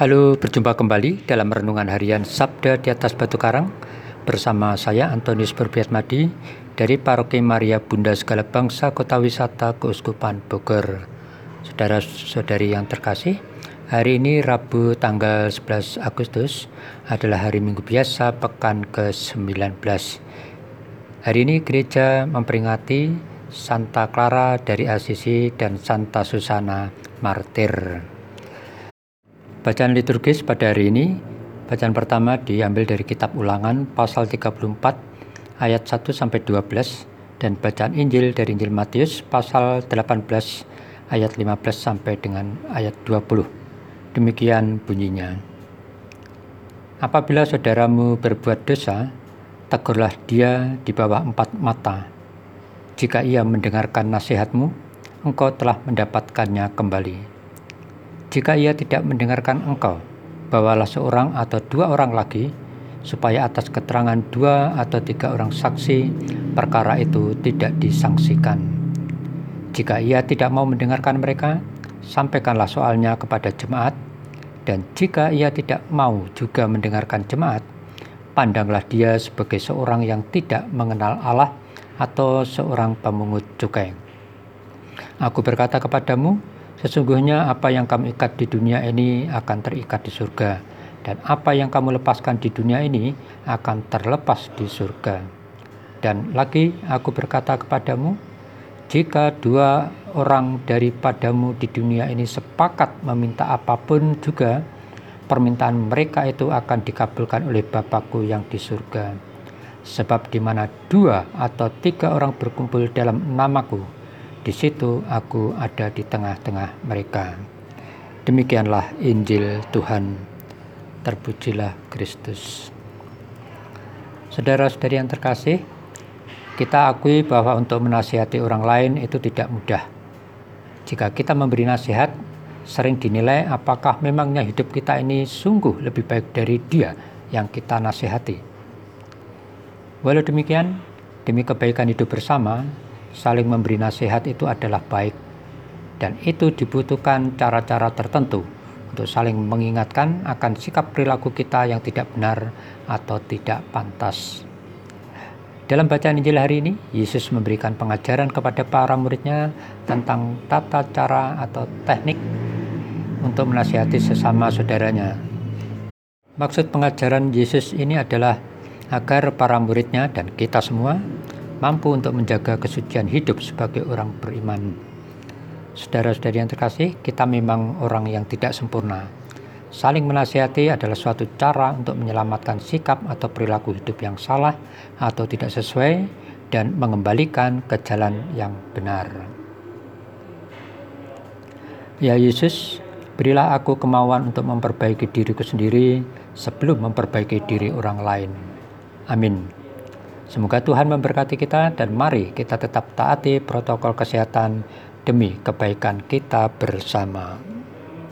Halo, berjumpa kembali dalam renungan harian Sabda di atas Batu Karang bersama saya Antonius Berbiatmadi dari Paroki Maria Bunda Segala Bangsa Kota Wisata Keuskupan Bogor. Saudara-saudari yang terkasih, hari ini Rabu tanggal 11 Agustus adalah hari Minggu biasa pekan ke-19. Hari ini gereja memperingati Santa Clara dari Assisi dan Santa Susana Martir. Bacaan liturgis pada hari ini, bacaan pertama diambil dari kitab Ulangan pasal 34 ayat 1 sampai 12 dan bacaan Injil dari Injil Matius pasal 18 ayat 15 sampai dengan ayat 20. Demikian bunyinya. Apabila saudaramu berbuat dosa, tegurlah dia di bawah empat mata. Jika ia mendengarkan nasihatmu, engkau telah mendapatkannya kembali jika ia tidak mendengarkan engkau, bawalah seorang atau dua orang lagi, supaya atas keterangan dua atau tiga orang saksi, perkara itu tidak disangsikan. Jika ia tidak mau mendengarkan mereka, sampaikanlah soalnya kepada jemaat, dan jika ia tidak mau juga mendengarkan jemaat, pandanglah dia sebagai seorang yang tidak mengenal Allah atau seorang pemungut cukai. Aku berkata kepadamu, Sesungguhnya apa yang kamu ikat di dunia ini akan terikat di surga, dan apa yang kamu lepaskan di dunia ini akan terlepas di surga. Dan lagi aku berkata kepadamu, jika dua orang daripadamu di dunia ini sepakat meminta apa pun juga, permintaan mereka itu akan dikabulkan oleh Bapakku yang di surga. Sebab di mana dua atau tiga orang berkumpul dalam namaku, di situ aku ada di tengah-tengah mereka. Demikianlah Injil Tuhan. Terpujilah Kristus. Saudara-saudari yang terkasih, kita akui bahwa untuk menasihati orang lain itu tidak mudah. Jika kita memberi nasihat, sering dinilai apakah memangnya hidup kita ini sungguh lebih baik dari dia yang kita nasihati. Walau demikian, demi kebaikan hidup bersama, saling memberi nasihat itu adalah baik dan itu dibutuhkan cara-cara tertentu untuk saling mengingatkan akan sikap perilaku kita yang tidak benar atau tidak pantas. Dalam bacaan Injil hari ini, Yesus memberikan pengajaran kepada para muridnya tentang tata cara atau teknik untuk menasihati sesama saudaranya. Maksud pengajaran Yesus ini adalah agar para muridnya dan kita semua mampu untuk menjaga kesucian hidup sebagai orang beriman. Saudara-saudari yang terkasih, kita memang orang yang tidak sempurna. Saling menasihati adalah suatu cara untuk menyelamatkan sikap atau perilaku hidup yang salah atau tidak sesuai dan mengembalikan ke jalan yang benar. Ya Yesus, berilah aku kemauan untuk memperbaiki diriku sendiri sebelum memperbaiki diri orang lain. Amin. Semoga Tuhan memberkati kita dan mari kita tetap taati protokol kesehatan demi kebaikan kita bersama.